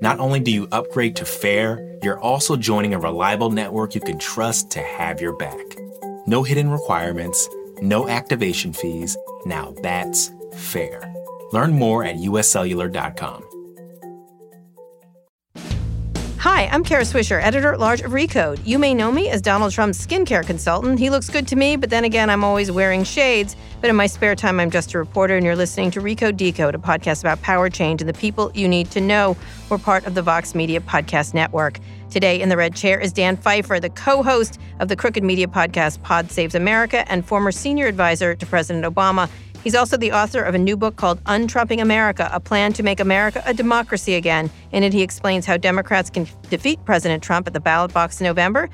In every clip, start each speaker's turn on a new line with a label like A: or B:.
A: not only do you upgrade to fair, you're also joining a reliable network you can trust to have your back. No hidden requirements, no activation fees. Now that's fair. Learn more at uscellular.com.
B: Hi, I'm Kara Swisher, editor at large of Recode. You may know me as Donald Trump's skincare consultant. He looks good to me, but then again, I'm always wearing shades. But in my spare time, I'm just a reporter, and you're listening to Recode Decode, a podcast about power change and the people you need to know. We're part of the Vox Media Podcast Network. Today in the red chair is Dan Pfeiffer, the co host of the Crooked Media podcast Pod Save America and former senior advisor to President Obama. He's also the author of a new book called Untrumping America A Plan to Make America a Democracy Again. In it, he explains how Democrats can defeat President Trump at the ballot box in November.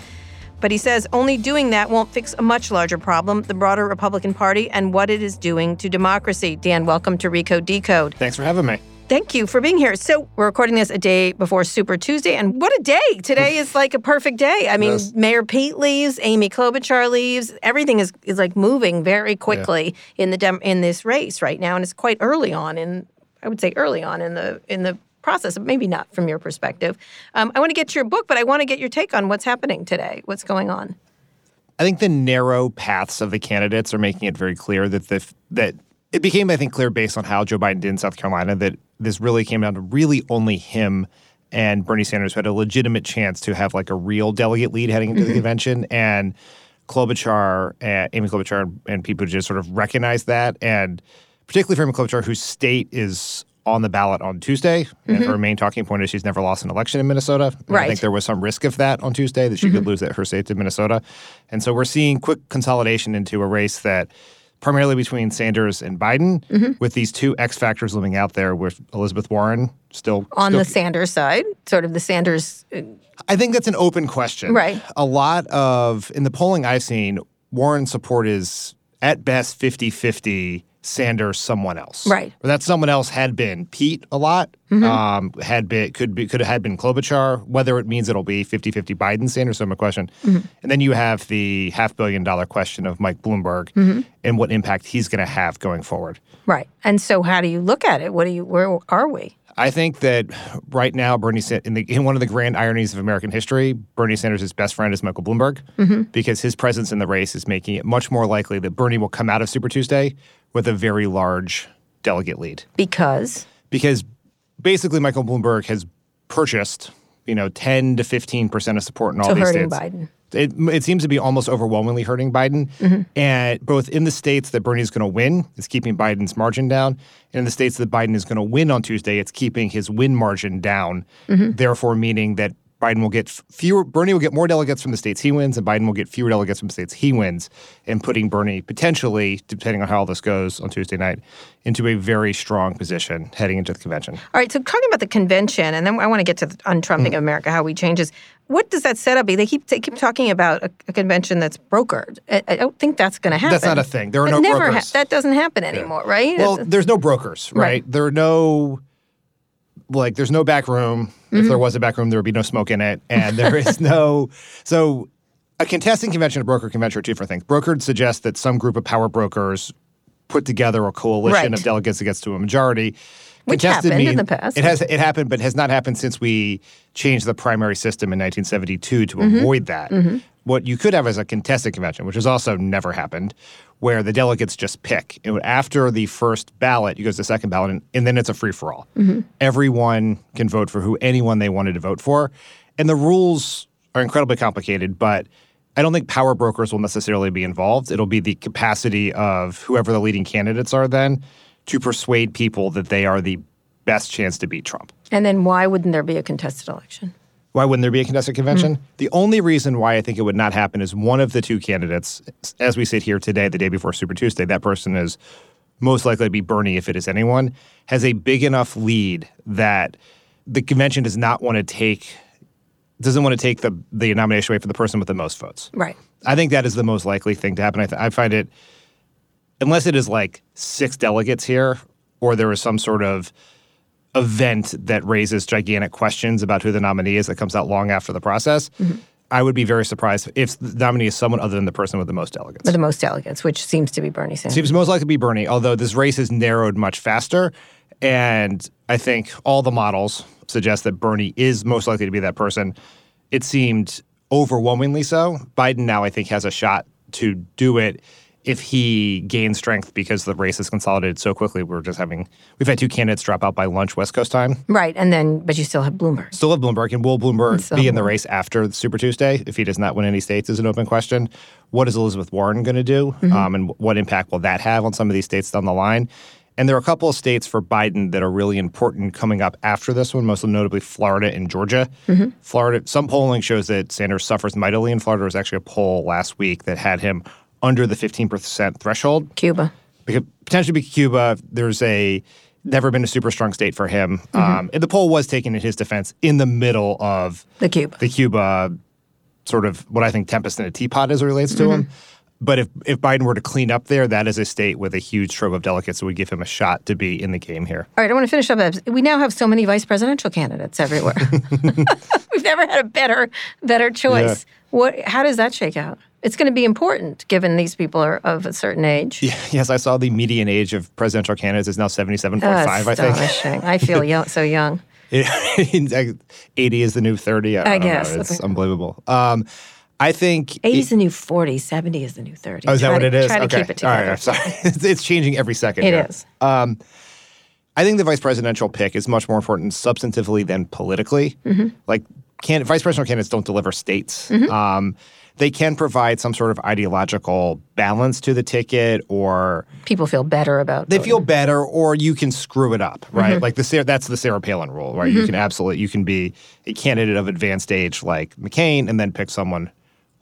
B: But he says only doing that won't fix a much larger problem the broader Republican Party and what it is doing to democracy. Dan, welcome to Recode Decode.
C: Thanks for having me.
B: Thank you for being here. So, we're recording this a day before Super Tuesday, and what a day! Today is like a perfect day. I mean,
C: Yes.
B: Mayor Pete leaves, Amy Klobuchar leaves. Everything is, is like moving very quickly in the dem- in this race right now, and it's quite early on in I would say early on in the in the process. Maybe not from your perspective. Um, I want to get your book, but I want to get your take on what's happening today. What's going on?
C: I think the narrow paths of the candidates are making it very clear that the that it became, I think, clear based on how Joe Biden did in South Carolina that this really came down to really only him and Bernie Sanders who had a legitimate chance to have like a real delegate lead heading into the mm-hmm. convention. And Klobuchar, uh, Amy Klobuchar, and, people just sort of recognized that, and particularly for Amy Klobuchar, whose state is on the ballot on Tuesday, and mm-hmm. her main talking point is she's never lost an election in Minnesota. And I think there was some risk of that on Tuesday that she could mm-hmm. lose that her state to Minnesota, and so we're seeing quick consolidation into a race that primarily between Sanders and Biden, with these two X factors looming out there, with Elizabeth Warren still
B: On
C: still-
B: the Sanders side, sort of the Sanders. uh,
C: I think that's an open question.
B: Right.
C: A lot of, in the polling I've seen, Warren's support is at best 50 50 Sanders, someone else.
B: Right.
C: Or that someone else had been Pete a lot, mm-hmm. um, had been, could be, could have had been Klobuchar, whether it means it'll be 50 50 Biden Sanders, so my question. Mm-hmm. And then you have the half billion dollar question of Mike Bloomberg mm-hmm. and what impact he's going to have going forward.
B: Right. And so, how do you look at it? What do you? Where are we?
C: I think that right now, Bernie Sanders, in, the, in one of the grand ironies of American history, Bernie Sanders' best friend is Michael Bloomberg because his presence in the race is making it much more likely that Bernie will come out of Super Tuesday with a very large delegate lead.
B: Because
C: Because basically, Michael Bloomberg has purchased, you know, 10 to 15% of support in all
B: so
C: these
B: hurting
C: states.
B: Biden.
C: It, it seems to be almost overwhelmingly hurting Biden. Mm-hmm. And both in the states that Bernie's going to win, it's keeping Biden's margin down. And in the states that Biden is going to win on Tuesday, it's keeping his win margin down. Mm-hmm. Therefore, meaning that Biden will get fewer, Bernie will get more delegates from the states he wins, and Biden will get fewer delegates from the states he wins, and putting Bernie potentially, depending on how all this goes on Tuesday night, into a very strong position heading into the convention.
B: All right. So, talking about the convention, and then I want to get to the untrumping mm. of America, how we change changes. What does that setup be? They keep they keep talking about a, a convention that's brokered. I, I don't think that's going to happen.
C: That's not a thing. There are
B: It
C: no
B: never
C: brokers.
B: that doesn't happen anymore, right?
C: Well, there's no brokers, right?
B: Right.
C: There are no like there's no back room. If there was a back room, there would be no smoke in it, and there is no so a contesting convention, a broker convention are two different things. Brokered suggests that some group of power brokers put together a coalition
B: Right.
C: of delegates that gets to a majority.
B: Which
C: Contested
B: happened in the past.
C: It has it happened, but has not happened since we changed the primary system in 1972 to
B: Mm-hmm.
C: avoid that. What you could have is a contested convention, which has also never happened, where the delegates just pick. And after the first ballot, you go to the second ballot, and, and then it's a free for all.
B: Mm-hmm.
C: Everyone can vote for who anyone they wanted to vote for, and the rules are incredibly complicated, but I don't think power brokers will necessarily be involved. It'll be the capacity of whoever the leading candidates are then to persuade people that they are the best chance to beat Trump.
B: And then why wouldn't there be a contested election?
C: Why wouldn't there be a contested convention? Hmm. The only reason why I think it would not happen is one of the two candidates, as we sit here today, the day before Super Tuesday, that person is most likely to be Bernie if it is anyone, has a big enough lead that the convention does not want to take doesn't want to take the the nomination away from the person with the most votes.
B: Right.
C: I think that is the most likely thing to happen. I, th- I find it, unless it is like six delegates here, or there is some sort of event that raises gigantic questions about who the nominee is that comes out long after the process.
B: Mm-hmm.
C: I would be very surprised if the nominee is someone other than the person with the most delegates.
B: With the most delegates, which seems to be Bernie Sanders.
C: Seems most likely to be Bernie, although this race has narrowed much faster. And I think all the models suggest that Bernie is most likely to be that person. It seemed overwhelmingly so. Biden now, I think, has a shot to do it if he gains strength because the race is consolidated so quickly. We're just having, we've had two candidates drop out by lunch West Coast time.
B: right. And then, but you still have Bloomberg.
C: Still have Bloomberg, and will Bloomberg
B: So-
C: be in the race after Super Tuesday if he does not win any states? Is an open question. What is Elizabeth Warren going to do, um, and what impact will that have on some of these states down the line? And there are a couple of states for Biden that are really important coming up after this one, most notably Florida and Georgia. Florida, some polling shows that Sanders suffers mightily in Florida. There was actually a poll last week that had him under the 15% threshold
B: Cuba.
C: because potentially be Cuba. There's a never been a super strong state for him.
B: Mm-hmm.
C: Um, and the poll was taken in his defense in the middle of
B: The Cuba.
C: the Cuba sort of what I think tempest in a teapot as it relates to him. But if, if Biden were to clean up there, that is a state with a huge trove of delegates that would give him a shot to be in the game here.
B: All right, I want to finish up. We now have so many vice presidential candidates everywhere. We've never had a better better choice. What? How does that shake out? It's going to be important given these people are of a certain age.
C: Yes, I saw the median age of presidential candidates is now 77.5, I think.
B: Astonishing. I feel young, so young.
C: 80 is the new 30. I,
B: I
C: don't know.
B: guess.
C: It's unbelievable. Um, I think
B: 80 is the new 40, 70 is the new 30.
C: Oh, is that
B: Try
C: what
B: to-
C: it is?
B: Try to
C: okay.
B: keep it
C: All
B: together.
C: right. I'm sorry. It's, changing every second.
B: It
C: here.
B: is.
C: I think the vice presidential pick is much more important substantively than politically.
B: Mm-hmm.
C: Like, can, vice presidential candidates don't deliver states.
B: Mm-hmm.
C: Um, they can provide some sort of ideological balance to the ticket, or
B: People feel better about
C: they
B: voting.
C: feel better, or you can screw it up, right?
B: Mm-hmm.
C: Like the Sarah, that's the Sarah Palin rule, right? You can absolutely you can be a candidate of advanced age like McCain, and then pick someone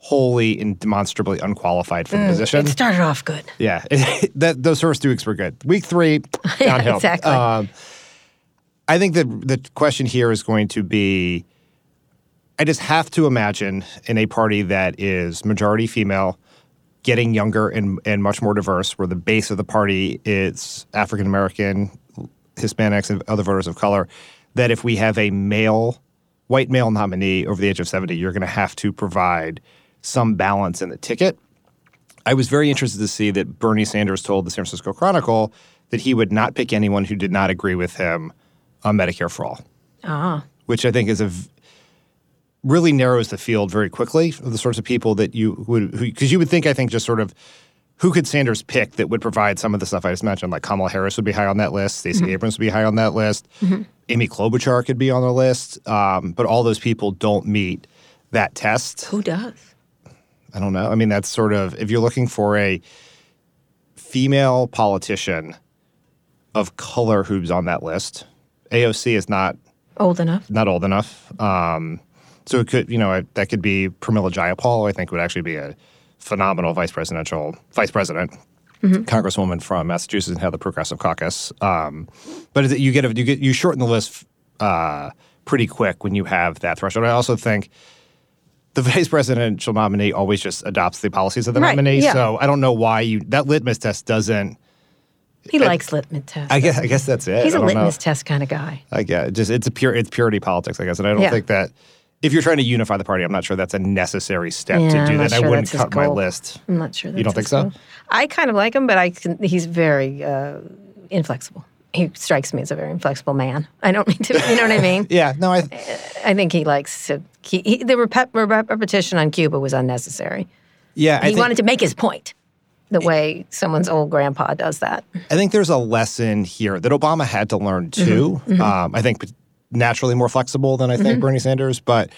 C: wholly and demonstrably unqualified for the position.
B: It started off good.
C: Yeah, that those first two weeks were good. Week three, downhill.
B: exactly.
C: Um, I think that the question here is going to be. I just have to imagine in a party that is majority female, getting younger and, and much more diverse, where the base of the party is African American, Hispanics, and other voters of color, that if we have a male, white male nominee over the age of 70, you're going to have to provide some balance in the ticket. I was very interested to see that Bernie Sanders told the San Francisco Chronicle that he would not pick anyone who did not agree with him on Medicare for all,
B: Ah.
C: which I think is a really narrows the field very quickly of the sorts of people that you would because you would think I think just sort of who could Sanders pick that would provide some of the stuff I just mentioned like Kamala Harris would be high on that list, Stacey Abrams would be high on that list, Amy Klobuchar could be on the list, um, but all those people don't meet that test.
B: Who does?
C: I don't know. I mean, that's sort of if you're looking for a female politician of color who's on that list, AOC is not
B: Old enough?
C: not old enough. Um, so it could, you know, that could be Pramila Jayapal. I think would actually be a phenomenal vice presidential vice president. Congresswoman from Massachusetts and had the Progressive Caucus, um, but you get a, you get you shorten the list uh, pretty quick when you have that threshold. I also think the vice presidential nominee always just adopts the policies of the
B: Right,
C: nominee.
B: yeah.
C: So I don't know why you that litmus test doesn't.
B: He likes litmus tests.
C: I guess I guess that's it.
B: He's a
C: don't know.
B: litmus test kind of guy.
C: I it. Just it's a pure it's purity politics, I guess. And I don't
B: Yeah.
C: think that if you're trying to unify the party, I'm not sure that's a necessary step
B: Yeah,
C: to do that. I wouldn't cut my list.
B: I'm not sure. That's
C: You don't think so?
B: goal. I kind of like him, but I can, he's very uh, inflexible. He strikes me as a very inflexible man. I don't mean to, you know what I mean?
C: Yeah, no, I
B: I think he likes to. He, he, the rep- rep- repetition on Cuba was unnecessary.
C: yeah, I
B: he
C: think,
B: wanted to make his point the way someone's old grandpa does that.
C: I think there's a lesson here that Obama had to learn too.
B: Mm-hmm,
C: Um, I think naturally more flexible than I think Bernie Sanders, but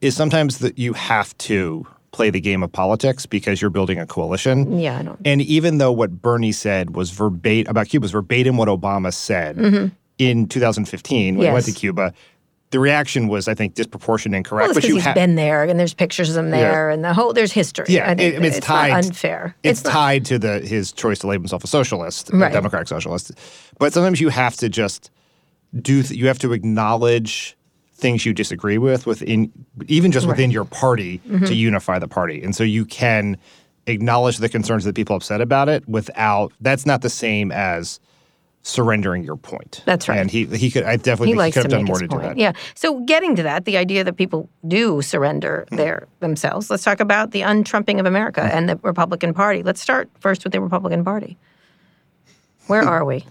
C: is sometimes that you have to play the game of politics because you're building a coalition.
B: Yeah.
C: And even though what Bernie said was verbatim about Cuba was verbatim what Obama said in 2015 when he went to
B: Mm-hmm.
C: Cuba, the reaction was, I think, disproportionate and
B: Well,
C: correct.
B: it's
C: but
B: because
C: you
B: he's
C: have
B: been there, and there's pictures of him there, and the whole there's history.
C: Yeah,
B: I think
C: it- I mean, it's
B: it's
C: tied-
B: unfair.
C: it's,
B: not-
C: tied to the his choice to label himself a socialist, a democratic socialist. But sometimes you have to just do. Th- you have to acknowledge things you disagree with within, even just within your party,
B: Mm-hmm.
C: to unify the party. And so you can acknowledge the concerns that people upset about it without. That's not the same as surrendering your point.
B: That's right.
C: And he he could. I definitely
B: he
C: think he could have done more to do that.
B: Yeah. So getting to that, the idea that people do surrender
C: Mm-hmm.
B: their themselves. Let's talk about the untrumping of America
C: Mm-hmm.
B: and the Republican Party. Let's start first with the Republican Party. Where are we?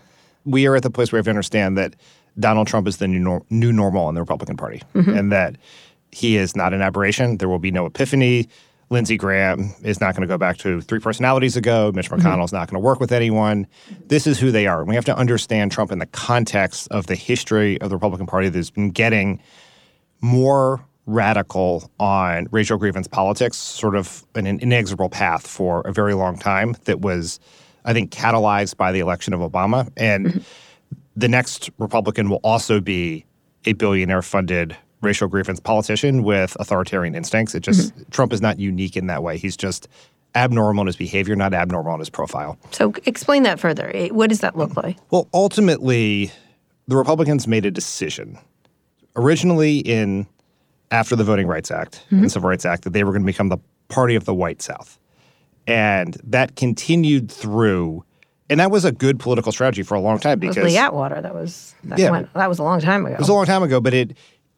C: we are at the place where we have to understand that Donald Trump is the new, nor- new normal in the Republican Party,
B: Mm-hmm.
C: and that he is not an aberration. There will be no epiphany. Lindsey Graham is not going to go back to three personalities ago. Mitch
B: Mm-hmm.
C: McConnell is not going to work with anyone. This is who they are. And we have to understand Trump in the context of the history of the Republican Party that's been getting more radical on racial grievance politics, sort of an inexorable path for a very long time that was, I think, catalyzed by the election of Obama. And the next Republican will also be a billionaire funded racial grievance politician with authoritarian instincts. It just, Trump is not unique in that way. He's just abnormal in his behavior, not abnormal in his profile.
B: So explain that further. Eh, What does that look like?
C: Well, ultimately, the Republicans made a decision originally in after the Voting Rights Act and Civil Rights Act that they were going to become the party of the white South. And that continued through and that was a good political strategy for a long time
B: It was
C: because
B: Lee Atwater. That was that,
C: Yeah.
B: went, that was a long time ago.
C: it was a long time ago, but it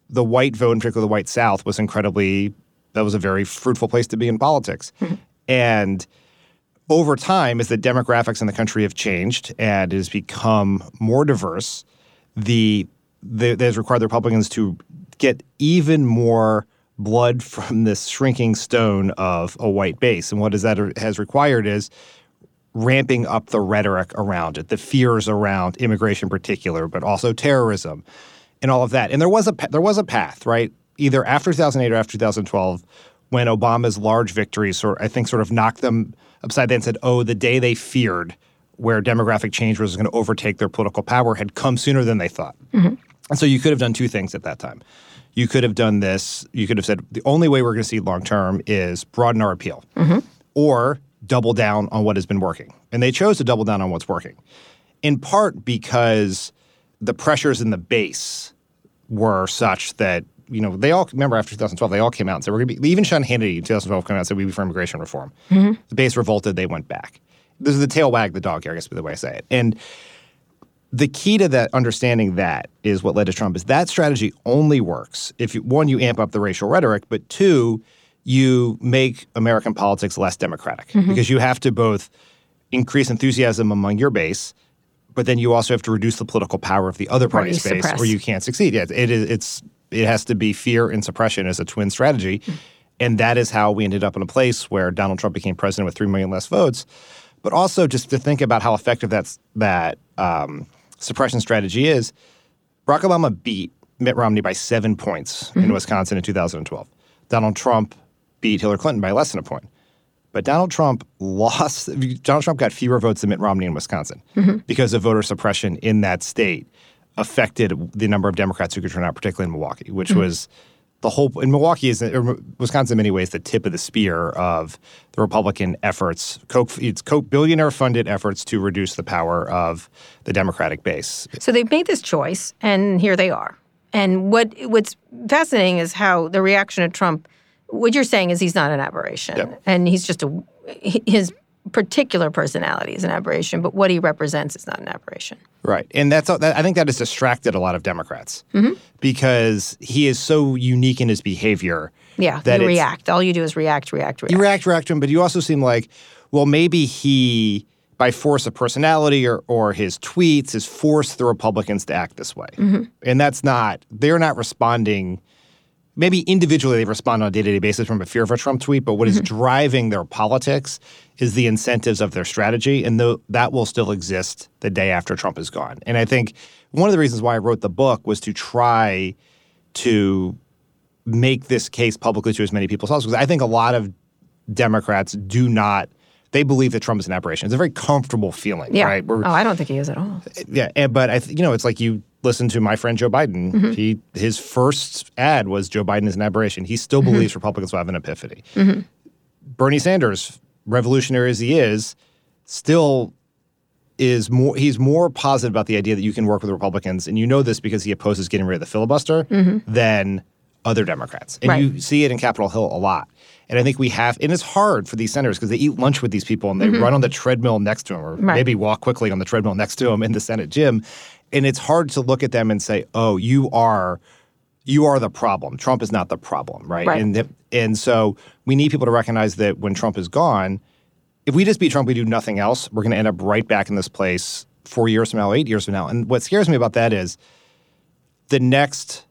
C: the white vote, in particular the white South, was incredibly that was a very fruitful place to be in politics. Mm-hmm. and over time, as the demographics in the country have changed and it has become more diverse, the, the that has required the Republicans to get even more blood from this shrinking stone of a white base. And what is that has required is ramping up the rhetoric around it, the fears around immigration in particular, but also terrorism and all of that. And there was a there was a path, right? Either after 2008 or after 2012, when Obama's large victories, sort I think, sort of knocked them upside down and said, "Oh, the day they feared, where demographic change was going to overtake their political power, had come sooner than they thought." Mm-hmm. And so you could have done two things at that time. You could have done this. You could have said the only way we're going to see long term is broaden our appeal, mm-hmm. or double down on what has been working. And they chose to double down on what's working, in part because the pressures in the base were such that you know they all remember after 2012 they all came out and said we're going to be even Sean Hannity in 2012 came out and said we'd be for immigration reform. Mm-hmm. The base revolted, they went back. This is the tail wag the dog here, I guess, be the way I say it. And the key to that understanding that is what led to Trump is that strategy only works if you, one you amp up the racial rhetoric, but two you make American politics less democratic mm-hmm. because you have to both increase enthusiasm among your base, but then you also have to reduce the political power of the other party's base,
B: suppress.
C: or you can't succeed. Yeah, it is. It's it has to be fear and suppression as a twin strategy, mm. and that is how we ended up in a place where Donald Trump became president with three million less votes. But also just to think about how effective that's that um, suppression strategy is. Barack Obama beat Mitt Romney by seven points in mm-hmm. Wisconsin in 2012. Donald Trump beat Hillary Clinton by less than a point. But Donald Trump lost. Donald Trump got fewer votes than Mitt Romney in Wisconsin mm-hmm. because of voter suppression in that state affected the number of Democrats who could turn out, particularly in Milwaukee, which mm-hmm. was the whole. In Milwaukee is or Wisconsin in many ways the tip of the spear of the Republican efforts. Koch, it's Koch billionaire funded efforts to reduce the power of the Democratic base.
B: So they've made this choice, and here they are. And what what's fascinating is how the reaction of Trump. What you're saying is he's not an aberration,
C: Yep.
B: and he's just a his particular personality is an aberration, but what he represents is not an aberration.
C: Right, and that's that, I think that has distracted a lot of Democrats mm-hmm. because he is so unique in his behavior.
B: Yeah,
C: that
B: you react. All you do is react, react, react.
C: You react, react to him, but you also seem like, well, maybe he, by force of personality or, or his tweets, has forced the Republicans to act this way. Mm-hmm. And that's not, they're not responding. Maybe individually they respond on a day to day basis from a fear of a Trump tweet, but what is mm-hmm. driving their politics is the incentives of their strategy. And that will still exist the day after Trump is gone. And I think one of the reasons why I wrote the book was to try to make this case publicly to as many people as possible. Because I think a lot of Democrats do not. They believe that Trump is an aberration. It's a very comfortable feeling,
B: Yeah.
C: right? We're-
B: oh, I don't think he is at all.
C: yeah, and, but I, th- you know, it's like you listen to my friend Joe Biden.
B: Mm-hmm.
C: He his first ad was Joe Biden is an aberration. He still
B: Mm-hmm.
C: believes Republicans will have an epiphany. Bernie Sanders, revolutionary as he is, still is more. He's more positive about the idea that you can work with Republicans, and you know this because he opposes getting rid of the filibuster than other Democrats, and
B: Mm-hmm. Right.
C: you see it in Capitol Hill a lot. And I think we have, and it's hard for these senators because they eat lunch with these people and they run on the treadmill next to them, or
B: Mm-hmm. Right.
C: maybe walk quickly on the treadmill next to them in the Senate gym. And it's hard to look at them and say, "Oh, you are, you are the problem. Trump is not the problem, right?"
B: Right.
C: And th- and so we need people to recognize that when Trump is gone, if we just beat Trump, we do nothing else, we're going to end up right back in this place four years from now, eight years from now. And what scares me about that is the next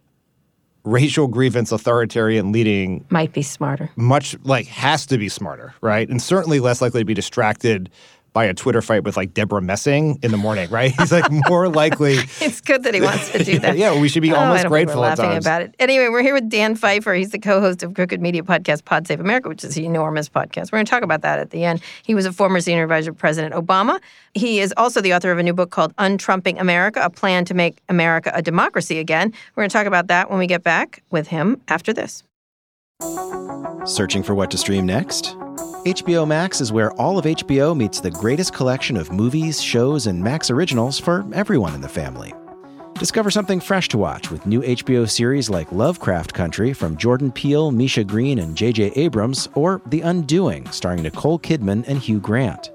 C: racial grievance authoritarian leading
B: Might be smarter.
C: much like has to be smarter, right? And certainly less likely to be distracted by a Twitter fight with like Debra Messing in the morning, right? He's like more likely.
B: It's good that he wants to do that.
C: yeah, we should be
B: Oh,
C: almost grateful
B: we're laughing
C: times.
B: about it. Anyway, we're here with Dan Pfeiffer. He's the co-host of Crooked Media podcast Pod Save America, which is an enormous podcast. We're going to talk about that at the end. He was a former senior advisor to President Obama. He is also the author of a new book called Untrumping America: A Plan to Make America a Democracy Again. We're going to talk about that when we get back with him after this.
D: Searching for what to stream next? HBO Max is where all of HBO meets the greatest collection of movies, shows, and Max originals for everyone in the family. Discover something fresh to watch with new HBO series like Lovecraft Country from Jordan Peele, Misha Green, and J.J. Abrams, or The Undoing, starring Nicole Kidman and Hugh Grant.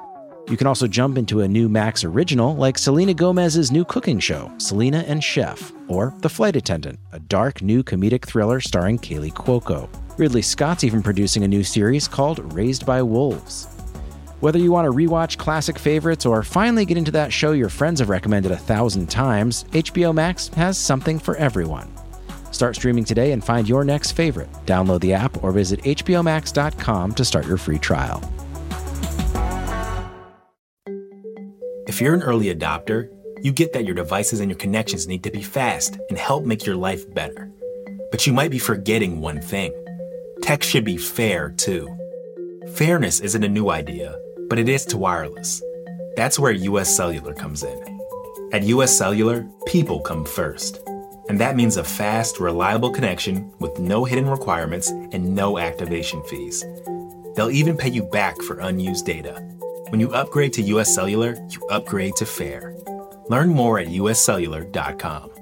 D: You can also jump into a new Max original like Selena Gomez's new cooking show, Selena and Chef, or The Flight Attendant, a dark new comedic thriller starring Kaley Cuoco. Ridley Scott's even producing a new series called Raised by Wolves. Whether you want to rewatch classic favorites or finally get into that show your friends have recommended a thousand times, HBO Max has something for everyone. Start streaming today and find your next favorite. Download the app or visit HBOMax.com to start your free trial.
A: If you're an early adopter, you get that your devices and your connections need to be fast and help make your life better. But you might be forgetting one thing tech should be fair too. Fairness isn't a new idea, but it is to wireless. That's where US Cellular comes in. At US Cellular, people come first. And that means a fast, reliable connection with no hidden requirements and no activation fees. They'll even pay you back for unused data. When you upgrade to US Cellular, you upgrade to fair. Learn more at uscellular.com.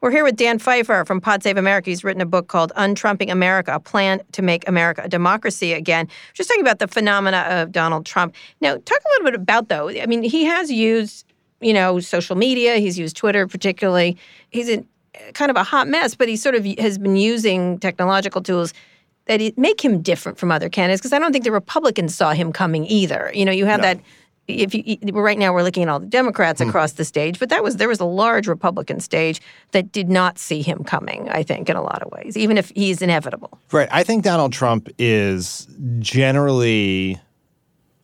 B: We're here with Dan Pfeiffer from Pod Save America. He's written a book called Untrumping America, a plan to make America a democracy again. Just talking about the phenomena of Donald Trump. Now, talk a little bit about, though, I mean, he has used, you know, social media. He's used Twitter particularly. He's in eh, kind of a hot mess, but he sort of has been using technological tools that make him different from other candidates because I don't think the Republicans saw him coming either. You know, you have that if you right now we're looking at all the Democrats hmm. across the stage, but that was there was a large Republican stage that did not see him coming. I think in a lot of ways, even if he's inevitable.
C: Right. I think Donald Trump is generally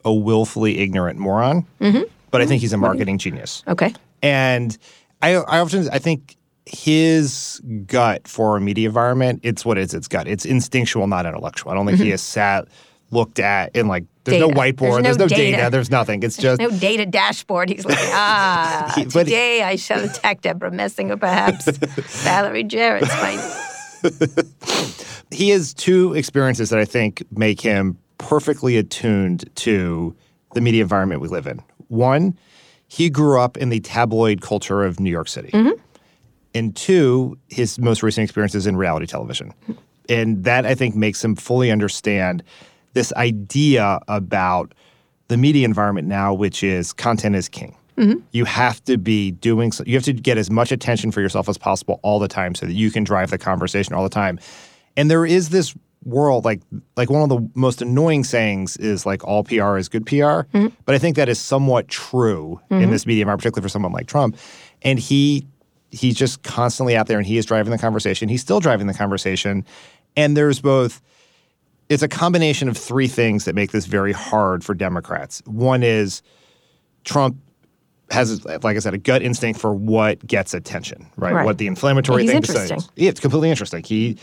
C: a willfully ignorant moron, mm-hmm. but I think mm-hmm. he's a marketing genius.
B: Okay,
C: And I, I often I think his gut for a media environment, it's what is its gut. It's instinctual, not intellectual. I don't think he mm-hmm. has sat, looked at, and like there's no whiteboard,
B: There's
C: there's
B: no
C: no, data.
B: data.
C: there's nothing. It's just
B: no data dashboard. He's like, ah,
C: He-
B: today I shall attack Deborah Messinger, perhaps Valerie Jarrett's my
C: he has two experiences that I think make him perfectly attuned to the media environment we live in. One, he grew up in the tabloid culture of New York City. And two, his most recent experiences in reality television. And that I think makes him fully understand this idea about the media environment now, which is content is king. Mm-hmm. You have to be doing, so, you have to get as much attention for yourself as possible all the time so that you can drive the conversation all the time. And there is this world, like, like one of the most annoying sayings is like all PR is good PR. Mm-hmm. But I think that is somewhat true in this mm-hmm. media environment, particularly for someone like Trump. And he, he's just constantly out there and he is driving the conversation. He's still driving the conversation. And there's both, it's a combination of three things that make this very hard for Democrats. One is Trump has, like I said, a gut instinct for what gets attention, right?
B: Right.
C: What the inflammatory
B: He's
C: thing say. Yeah, it's completely interesting. He,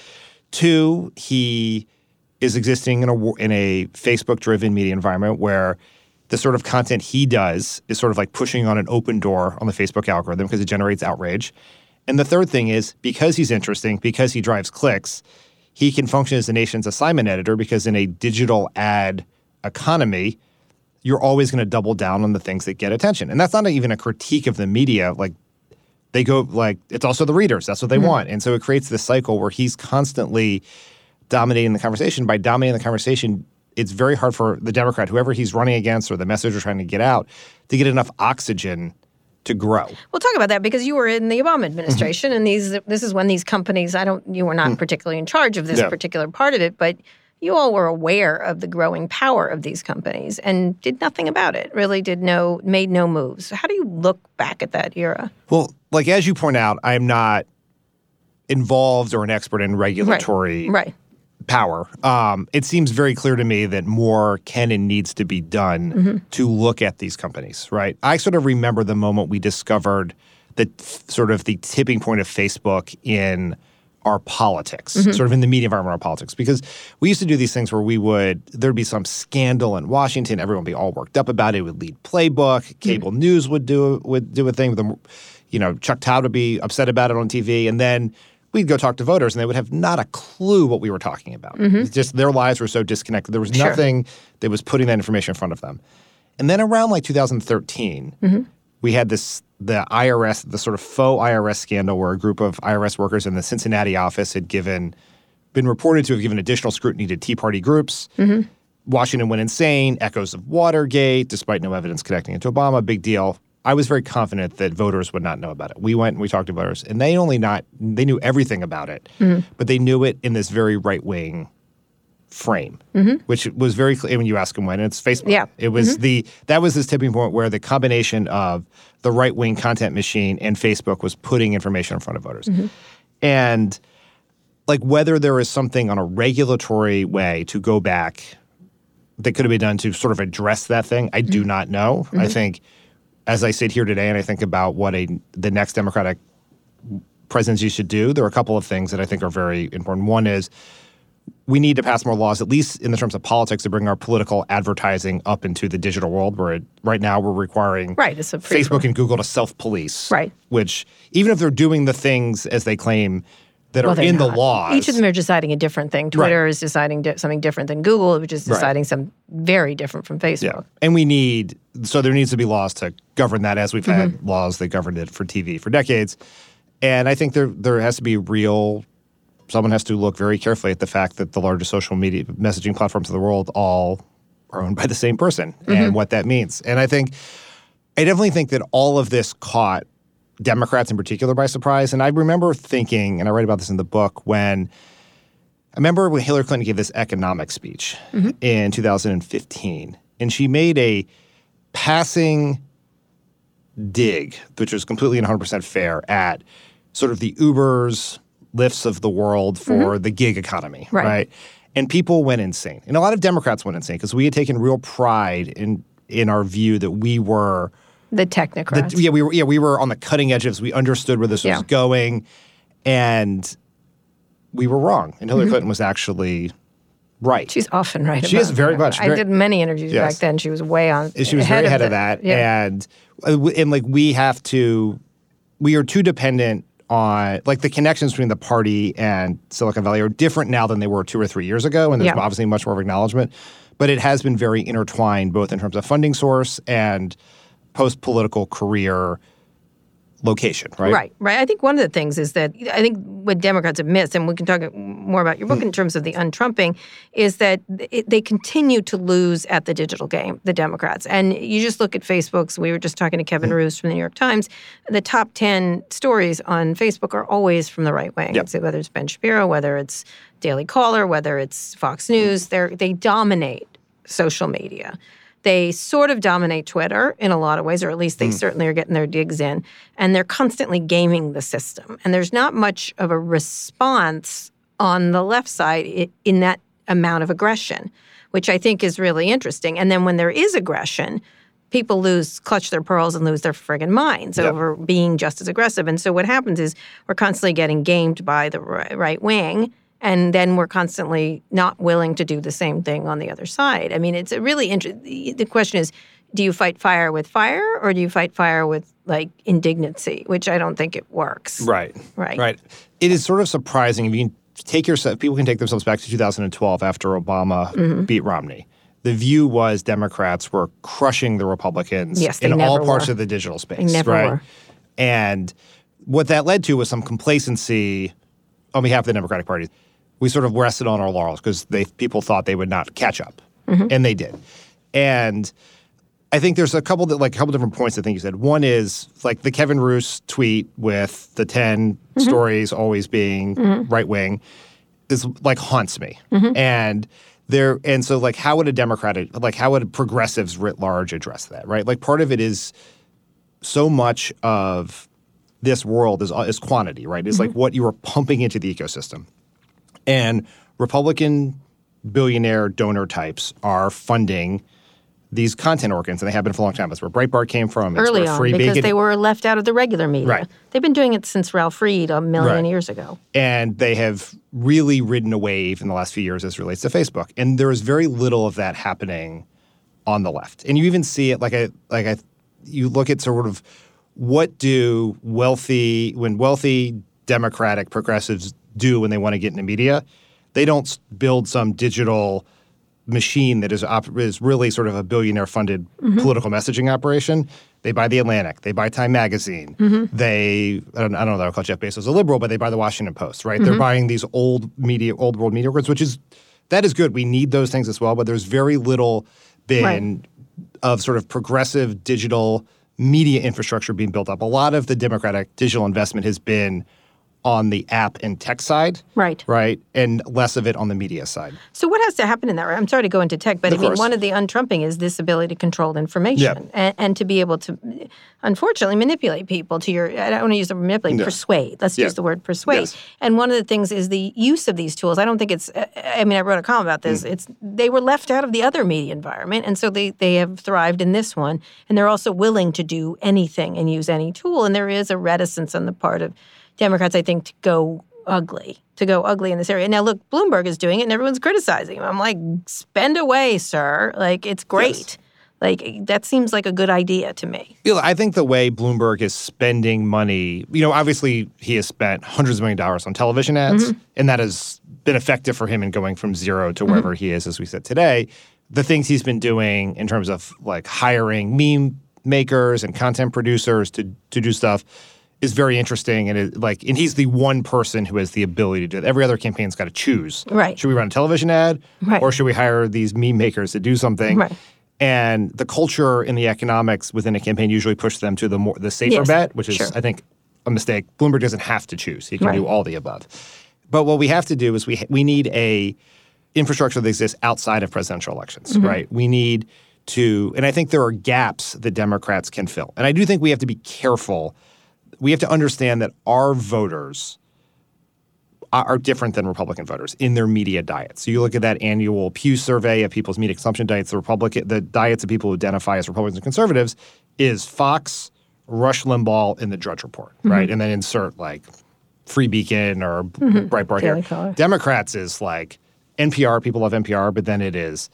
C: two, he is existing in a in a Facebook-driven media environment where the sort of content he does is sort of like pushing on an open door on the Facebook algorithm because it generates outrage. And the third thing is because he's interesting, because he drives clicks, he can function as the nation's assignment editor because in a digital ad economy, you're always going to double down on the things that get attention. And that's not even a critique of the media. Like they go like it's also the readers. That's what they mm-hmm. want. And so it creates this cycle where he's constantly dominating the conversation. By dominating the conversation, it's very hard for the Democrat, whoever he's running against or the message they're trying to get out, to get enough oxygen to grow.
B: We'll talk about that because you were in the Obama administration, mm-hmm. and these this is when these companies. I don't. You were not mm-hmm. particularly in charge of this yeah. particular part of it, but you all were aware of the growing power of these companies and did nothing about it. Really, did no made no moves. How do you look back at that era?
C: Well, like as you point out, I'm not involved or an expert in regulatory
B: right. right
C: power. Um, it seems very clear to me that more can and needs to be done mm-hmm. to look at these companies, right? I sort of remember the moment we discovered the sort of the tipping point of Facebook in our politics, mm-hmm. sort of in the media environment, of our politics, because we used to do these things where we would there'd be some scandal in Washington, everyone would be all worked up about it. it would lead playbook, mm-hmm. cable mm-hmm. news would do would do a thing with them. You know, Chuck Todd would be upset about it on TV, and then we'd go talk to voters and they would have not a clue what we were talking about. Mm-hmm. Just their lives were so disconnected. There was sure. nothing that was putting that information in front of them. And then around like 2013, mm-hmm. we had this the IRS, the sort of faux IRS scandal where a group of IRS workers in the Cincinnati office had given been reported to have given additional scrutiny to Tea Party groups. Mm-hmm. Washington went insane, echoes of Watergate, despite no evidence connecting it to Obama, big deal. I was very confident that voters would not know about it. We went and we talked to voters, and they only not they knew everything about it, mm-hmm. but they knew it in this very right wing frame, mm-hmm. which was very clear when you ask them when it's Facebook.
B: Yeah,
C: it was mm-hmm. the that was this tipping point where the combination of the right wing content machine and Facebook was putting information in front of voters, mm-hmm. and like whether there is something on a regulatory way to go back that could have been done to sort of address that thing, I do mm-hmm. not know. I mm-hmm. think as I sit here today and I think about what a the next Democratic presidency should do, there are a couple of things that I think are very important. One is we need to pass more laws, at least in the terms of politics, to bring our political advertising up into the digital world. Where it, right now we're requiring
B: right,
C: Facebook and Google to self-police,
B: right?
C: Which even if they're doing the things as they claim that well, are in not. the laws.
B: Each of them are deciding a different thing. Twitter right. is deciding di- something different than Google, which is deciding right. some very different from Facebook. Yeah.
C: And we need so there needs to be laws to govern that, as we've mm-hmm. had laws that governed it for TV for decades. And I think there there has to be real. Someone has to look very carefully at the fact that the largest social media messaging platforms in the world all are owned by the same person mm-hmm. and what that means. And I think I definitely think that all of this caught Democrats in particular by surprise. And I remember thinking, and I write about this in the book, when I remember when Hillary Clinton gave this economic speech mm-hmm. in 2015, and she made a passing dig, which was completely and 100% fair, at sort of the Ubers, Lyfts of the world for mm-hmm. the gig economy, right. right? And people went insane. And a lot of Democrats went insane because we had taken real pride in in our view that we were –
B: the technocrats. The,
C: yeah, we were yeah we were on the cutting edge of this. We understood where this yeah. was going, and we were wrong. And Hillary mm-hmm. Clinton was actually right.
B: She's often right.
C: She is very much.
B: Very, I did many interviews yes. back then. She was way on.
C: She was very ahead of, the, that, yeah. and uh, and like we have to, we are too dependent on like the connections between the party and Silicon Valley are different now than they were two or three years ago, and there's yeah. obviously much more of acknowledgement. But it has been very intertwined, both in terms of funding source and post political career location, right?
B: Right, right. I think one of the things is that I think what Democrats have missed, and we can talk more about your book mm. in terms of the untrumping, is that it, they continue to lose at the digital game, the Democrats. And you just look at Facebook's, we were just talking to Kevin mm. Roose from the New York Times, the top 10 stories on Facebook are always from the right wing. Yep. So whether it's Ben Shapiro, whether it's Daily Caller, whether it's Fox News, they they dominate social media. They sort of dominate Twitter in a lot of ways, or at least they mm. certainly are getting their digs in. And they're constantly gaming the system. And there's not much of a response on the left side in that amount of aggression, which I think is really interesting. And then when there is aggression, people lose, clutch their pearls and lose their friggin' minds yep. over being just as aggressive. And so what happens is we're constantly getting gamed by the right wing and then we're constantly not willing to do the same thing on the other side. I mean, it's a really interesting. The question is, do you fight fire with fire, or do you fight fire with like indignancy? Which I don't think it works.
C: Right.
B: Right.
C: Right. It is sort of surprising if you can take yourself. People can take themselves back to 2012 after Obama
B: Mm-hmm.
C: beat Romney. The view was Democrats were crushing the Republicans
B: Yes,
C: in all parts
B: were.
C: of the digital space. Right?
B: were.
C: And what that led to was some complacency on behalf of the Democratic Party. We sort of rested on our laurels because they people thought they would not catch up,
B: Mm-hmm.
C: and they did. And I think there's a couple that like a couple different points. I think you said one is like the Kevin Roose tweet with the 10
B: Mm-hmm.
C: stories always being right wing is like haunts me,
B: Mm-hmm.
C: and there and so like how would a Democratic like how would progressives writ large address that right? Like part of it is so much of this world is is quantity, right? It's like what you are pumping into the ecosystem. And Republican billionaire donor types are funding these content organs, and they have been for a long time. That's where Breitbart came from. It's
B: Early on,
C: Free
B: because
C: Bacon-
B: they were left out of the regular media.
C: Right.
B: They've been doing it since Ralph Reed a million
C: Right.
B: years ago.
C: and they have really ridden a wave in the last few years as it relates to Facebook. And there is very little of that happening on the left. And you even see it like I like I you look at sort of what do wealthy when wealthy democratic progressives do when they want to get into media? They don't build some digital machine that is op- is really sort of a billionaire funded mm-hmm. political messaging operation. They buy the Atlantic, they buy Time Magazine, mm-hmm. they I don't, I don't know that I'll call Jeff Bezos a liberal, but they buy the Washington Post, right? They're mm-hmm. buying these old media, old world media records, which is that is good. We need those things as well, but there's very little been of sort of progressive digital media infrastructure being built up. A lot of the Democratic digital investment has been on the app and tech side,
B: Right.
C: right, and less of it on the media side.
B: So what has to happen in that? I'm sorry to go into tech, but
C: Of
B: I mean,
C: course.
B: one of the untrumping is this ability to control information
C: Yeah.
B: and, and to be able to, unfortunately, manipulate people to your. I don't want to use the word manipulate.
C: Yeah.
B: Persuade. Let's
C: Yeah.
B: use the word persuade.
C: Yes.
B: And one of the things is the use of these tools. I don't think it's. I mean, I wrote a column about this.
C: Mm.
B: It's they were left out of the other media environment, and so they they have thrived in this one, and they're also willing to do anything and use any tool. And there is a reticence on the part of Democrats, I think, to go ugly, to go ugly in this area. Now, look, Bloomberg is doing it, and everyone's criticizing him. I'm like, spend away, sir. Like, it's great. Like, that seems like a good idea to me.
C: You know, I think the way Bloomberg is spending money, you know, obviously he has spent hundreds of million dollars on television ads, mm-hmm. and that has been effective for him in going from zero to mm-hmm. wherever he is as we sit today. The things he's been doing in terms of like hiring meme makers and content producers to to do stuff is very interesting and it, like and he's the one person who has the ability to do it. Every other campaign's got to choose.
B: Right.
C: Should we run a television ad
B: Right.
C: or should we hire these meme makers to do something?
B: Right.
C: And the culture and the economics within a campaign usually push them to the more the safer
B: Yes,
C: bet, which is
B: sure.
C: I think a mistake. Bloomberg doesn't have to choose; he can
B: Right.
C: do all the above. But what we have to do is we we need a infrastructure that exists outside of presidential elections,
B: Mm-hmm.
C: right? We need to, and I think there are gaps that Democrats can fill, and I do think we have to be careful. We have to understand that our voters are different than Republican voters in their media diets. So you look at that annual Pew survey of people's media consumption diets. The Republican, the diets of people who identify as Republicans and conservatives is Fox, Rush Limbaugh, and the Drudge Report, mm-hmm. right? And then insert like Free Beacon or mm-hmm. Breitbart
B: Daily
C: here.
B: Caller.
C: Democrats is like NPR. People love NPR, but then it is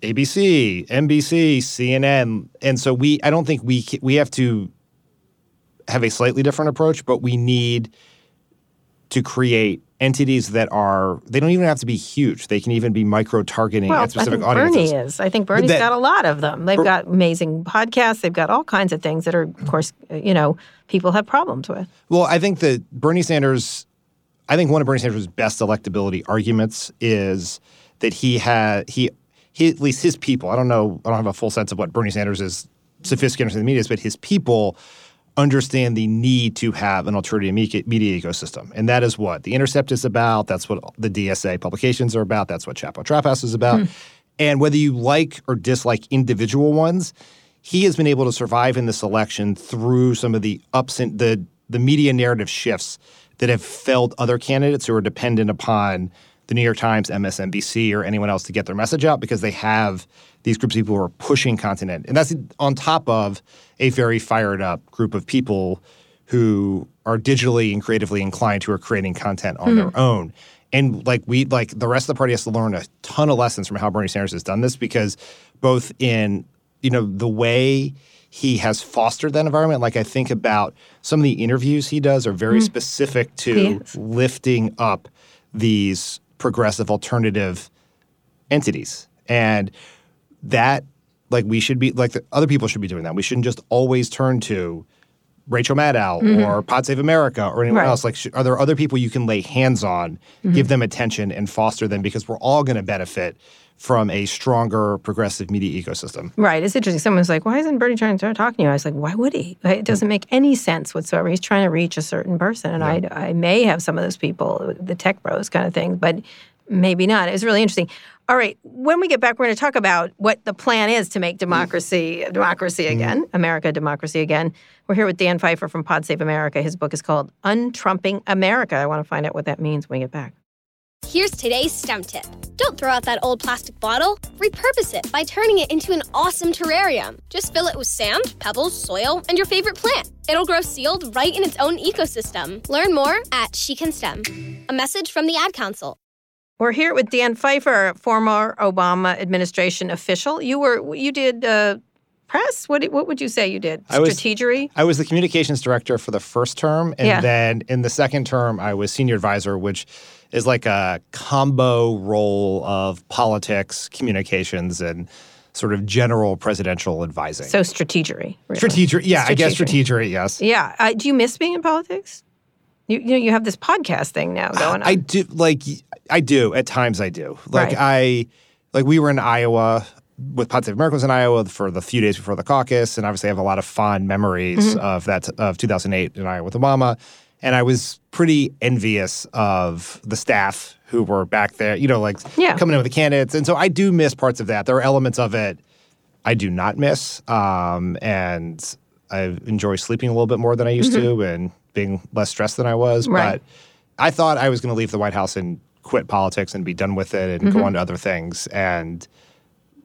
C: ABC, NBC, CNN, and so we. I don't think we we have to have a slightly different approach, but we need to create entities that are they don't even have to be huge. They can even be micro targeting
B: Well,
C: at
B: I
C: specific
B: think
C: audiences.
B: Bernie is. I think Bernie's
C: that-
B: got a lot of them. They've got amazing podcasts. They've got all kinds of things that are, of course, you know, people have problems with.
C: Well, I think that Bernie Sanders, I think one of Bernie Sanders' best electability arguments is that he had he he at least his people. I don't know. I don't have a full sense of what Bernie Sanders is sophisticated in the media is, but his people understand the need to have an alternative media ecosystem, and that is what the Intercept is about. That's what the DSA publications are about. That's what Chapo Trap House is about. Hmm. And whether you like or dislike individual ones, he has been able to survive in this election through some of the ups and the the media narrative shifts that have failed other candidates who are dependent upon the New York Times, MSNBC, or anyone else to get their message out because they have these groups of people who are pushing content. And that's on top of a very fired up group of people who are digitally and creatively inclined who are creating content on their hmm. own. And like we like the rest of the party has to learn a ton of lessons from how Bernie Sanders has done this because both in you know the way he has fostered that environment. Like I think about some of the interviews he does are very hmm. specific to
B: Yes.
C: lifting up these progressive alternative entities. And that like we should be like the other people should be doing that. We shouldn't just always turn to Rachel Maddow mm-hmm. or Pod Save America or anyone
B: Right.
C: else. Like, sh- are there other people you can lay hands on, mm-hmm. give them attention, and foster them because we're all going to benefit from a stronger progressive media ecosystem.
B: Right. It's interesting. Someone's like, why isn't Bernie trying to start talking to you? I was like, why would he? It mm. doesn't make any sense whatsoever. He's trying to reach a certain person. And I, I may have some of those people, the tech bros kind of thing, but maybe not. It was really interesting. All right. When we get back, we're going to talk about what the plan is to make democracy democracy mm. again, America democracy again. We're here with Dan Pfeiffer from Pod Save America. His book is called Untrumping America. I want to find out what that means when we get back.
E: Here's today's STEM tip. Don't throw out that old plastic bottle. Repurpose it by turning it into an awesome terrarium. Just fill it with sand, pebbles, soil, and your favorite plant. It'll grow sealed right in its own ecosystem. Learn more at She Can STEM. A message from the Ad Council.
B: We're here with Dan Pfeiffer, former Obama administration official. You were you did uh, press. What what would you say you did?
C: I was-
B: Strategery.
C: I was the communications director for the first term, and
B: Yeah.
C: then in the second term, I was senior advisor, which is like a combo role of politics, communications, and sort of general presidential advising.
B: So strategery. really.
C: strategic, yeah, I guess
B: Strategery.
C: yes.
B: Yeah. Uh, do you miss being in politics? You, you know you have this podcast thing now going on.
C: I do like I do at times. I do like
B: Right.
C: I like we were in Iowa with Pod Save America was in Iowa for the few days before the caucus, and obviously I have a lot of fond memories
B: Mm-hmm.
C: of that of 2008 in Iowa with Obama. And I was pretty envious of the staff who were back there, you know, like
B: Yeah.
C: coming in with the candidates. And so I do miss parts of that. There are elements of it I do not miss. Um, and I enjoy sleeping a little bit more than I used to and being less stressed than I was.
B: Right.
C: But I thought I was going to leave the White House and quit politics and be done with it and
B: Mm-hmm.
C: go on to other things. And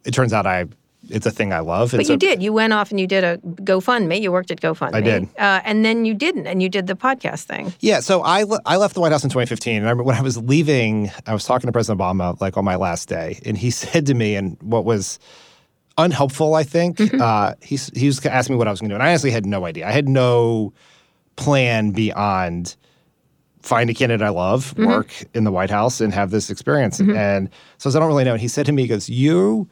C: it turns out I it's a thing I love.
B: But
C: so-
B: you did. You went off and you did a GoFundMe. You worked at GoFundMe.
C: I did.
B: Uh, and then you didn't, and you did the podcast thing.
C: Yeah, so I, le- I left the White House in 2015. And I remember when I was leaving, I was talking to President Obama like on my last day, and he said to me, and what was unhelpful, I think,
B: Mm-hmm.
C: uh, he's, he was asking me what I was going to do. And I honestly had no idea. I had no plan beyond find a candidate I love,
B: Mm-hmm.
C: work in the White House, and have this experience. And so I don't really know. And he said to me, he goes, You,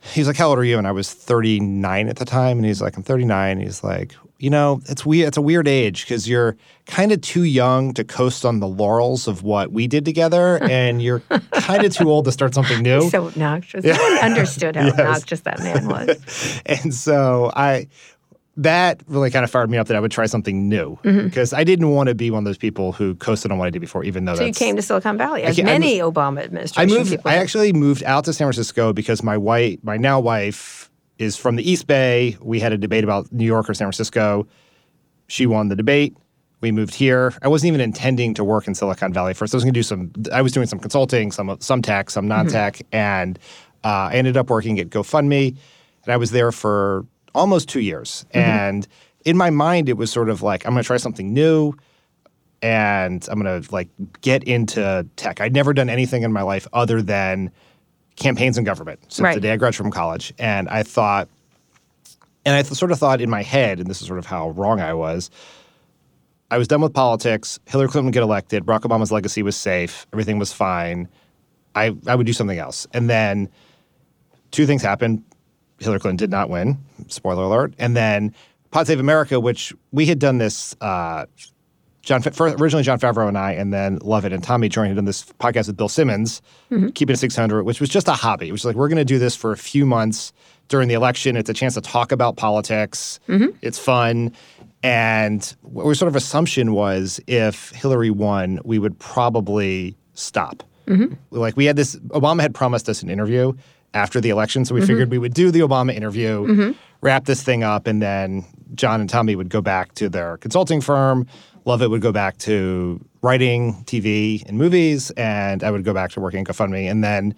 C: he's like, How old are you? And I was 39 at the time. And he's like, I'm 39. He's like, You know, it's weird. It's a weird age because you're kind of too young to coast on the laurels of what we did together. and you're kind of too old to start something new.
B: So obnoxious. No one understood how obnoxious that man was.
C: and so I that really kind of fired me up that I would try something new
B: Mm-hmm.
C: because I didn't want to be one of those people who coasted on what I did before, even though
B: So you came to Silicon Valley, as many Obama
C: I moved.
B: people.
C: I actually moved out to San Francisco because my wife, my now wife, is from the East Bay. We had a debate about New York or San Francisco. She won the debate. We moved here. I wasn't even intending to work in Silicon Valley first. I was going to do some. I was doing some consulting, some some tech, some non-tech, and uh, I ended up working at GoFundMe, and I was there for almost two years. Mm-hmm. And in my mind, it was sort of like I'm going to try something new and I'm gonna like get into tech. I'd never done anything in my life other than campaigns and government since
B: Right.
C: the day I graduated from college. And I thought, and I th- sort of thought in my head, and this is sort of how wrong I was. I was done with politics. Hillary Clinton would get elected. Barack Obama's legacy was safe. Everything was fine. I, I would do something else. And then two things happened. Hillary Clinton did not win. Spoiler alert. And then Pod Save America, which we had done this. Uh, Jon, originally Jon Favreau and I, and then Lovett and Tommy joined in this podcast with Bill Simmons, mm-hmm. Keeping It 600, which was just a hobby. It was like, we're going to do this for a few months during the election. It's a chance to talk about politics. Mm-hmm. It's fun. And our sort of assumption was if Hillary won, we would probably stop. Mm-hmm. Like we had this, Obama had promised us an interview after the election. So we mm-hmm. figured we would do the Obama interview, mm-hmm. wrap this thing up, and then Jon and Tommy would go back to their consulting firm. Lovett would go back to writing TV and movies, and I would go back to working at GoFundMe. And then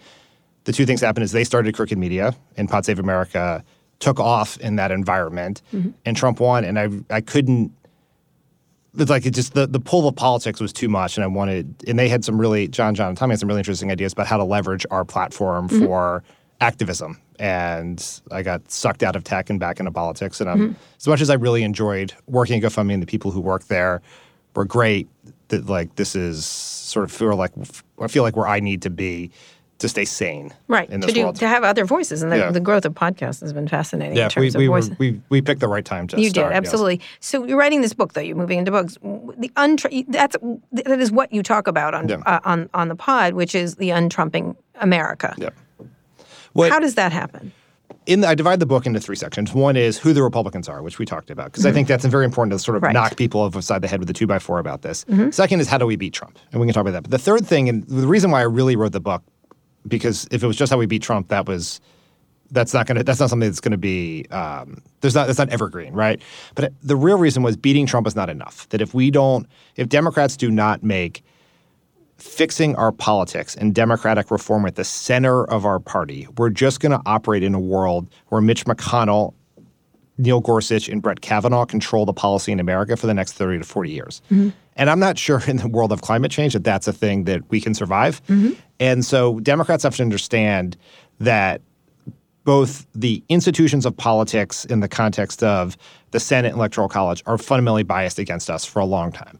C: the two things happened is they started Crooked Media, and Pod Save America took off in that environment, mm-hmm. and Trump won. And I I couldn't it's like it just the, the pull of politics was too much and I wanted and they had some really Jon Jon and Tommy had some really interesting ideas about how to leverage our platform
B: Mm-hmm.
C: for activism. And I got sucked out of tech and back into politics. And
B: Mm-hmm.
C: as much as I really enjoyed working at GoFundMe and the people who work there were great, that like this is sort of feel like I feel like where I need to be to stay sane
B: Right.
C: in
B: To do
C: world.
B: to have other voices, and the,
C: Yeah.
B: the growth of podcasts has been fascinating
C: yeah,
B: in terms
C: we, we, were, we we picked the right time to start.
B: You
C: start,
B: did
C: yes.
B: absolutely. So you're writing this book, though. You're moving into books. The untr- that's that is what you talk about on
C: Yeah.
B: uh, on on the pod, which is the untrumping America.
C: Yeah. What-
B: How does that happen?
C: in the, I divide the book into three sections. One is who the Republicans are, which we talked about, because I think that's very important to sort of
B: Mm-hmm. Right. Mm-hmm.
C: knock people upside the head with a two by four about this. Second is how do we beat Trump, and we can talk about that. But the third thing, and the reason why I really wrote the book, because if it was just how we beat Trump, that was that's not gonna that's not something that's gonna be um, there's not that's not evergreen, right? But the real reason was beating Trump is not enough. That if we don't, if Democrats do not make fixing our politics and democratic reform at the center of our party, we're just going to operate in a world where Mitch McConnell, Neil Gorsuch, and Brett Kavanaugh control the policy in America for the next 30 to 40 years. Mm-hmm. And I'm not sure in the world of climate change that that's a thing that we can survive. Mm-hmm. And so Democrats have to understand that both the institutions of politics in the context of the Senate and Electoral College are fundamentally biased against us for a long time.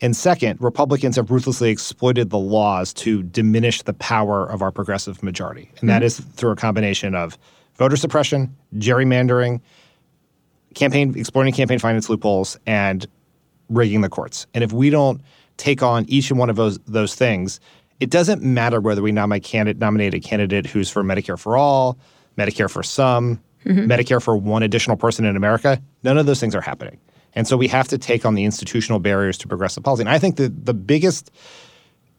C: And second, Republicans have ruthlessly exploited the laws to diminish the power of our progressive majority. And that mm-hmm. is through a combination of voter suppression, gerrymandering, campaign exploiting campaign finance loopholes, and rigging the courts. And if we don't take on each and one of those those things, it doesn't matter whether we nominate, candidate, nominate a candidate who's for Medicare for all, Medicare for some, mm-hmm. Medicare for one additional person in America. None of those things are happening. And so we have to take on the institutional barriers to progressive policy. And I think that the biggest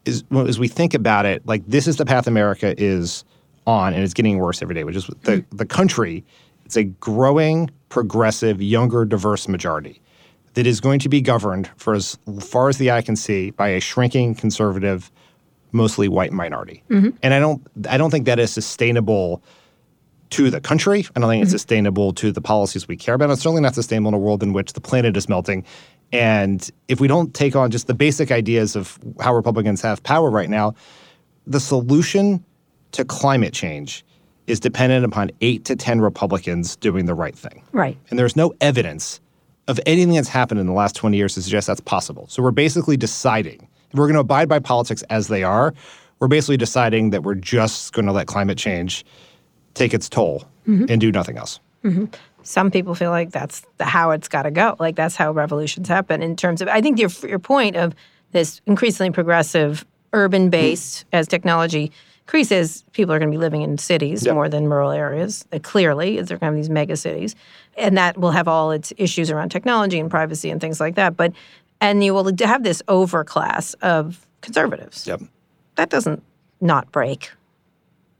C: is as we think about it, like this is the path America is on, and it's getting worse every day, which is the, mm-hmm. the country, it's a growing, progressive, younger, diverse majority that is going to be governed for as far as the eye can see by a shrinking conservative, mostly white minority. Mm-hmm. And I don't I don't think that is sustainable to the country. I don't think it's mm-hmm. sustainable to the policies we care about. It's certainly not sustainable in a world in which the planet is melting. And if we don't take on just the basic ideas of how Republicans have power right now, the solution to climate change is dependent upon eight to 10 Republicans doing the right thing.
B: Right.
C: And there's no evidence of anything that's happened in the last 20 years to suggest that's possible. So we're basically deciding if we're going to abide by politics as they are, we're basically deciding that we're just going to let climate change take its toll mm-hmm. and do nothing else. Mm-hmm.
B: Some people feel like that's how it's got to go. Like that's how revolutions happen. In terms of, I think your your point of this increasingly progressive, urban based mm-hmm. as technology increases, people are going to be living in cities more than rural areas. Uh, clearly, they're going to have these mega cities, and that will have all its issues around technology and privacy and things like that. But and you will have this overclass of conservatives.
C: Yep.
B: That doesn't not break.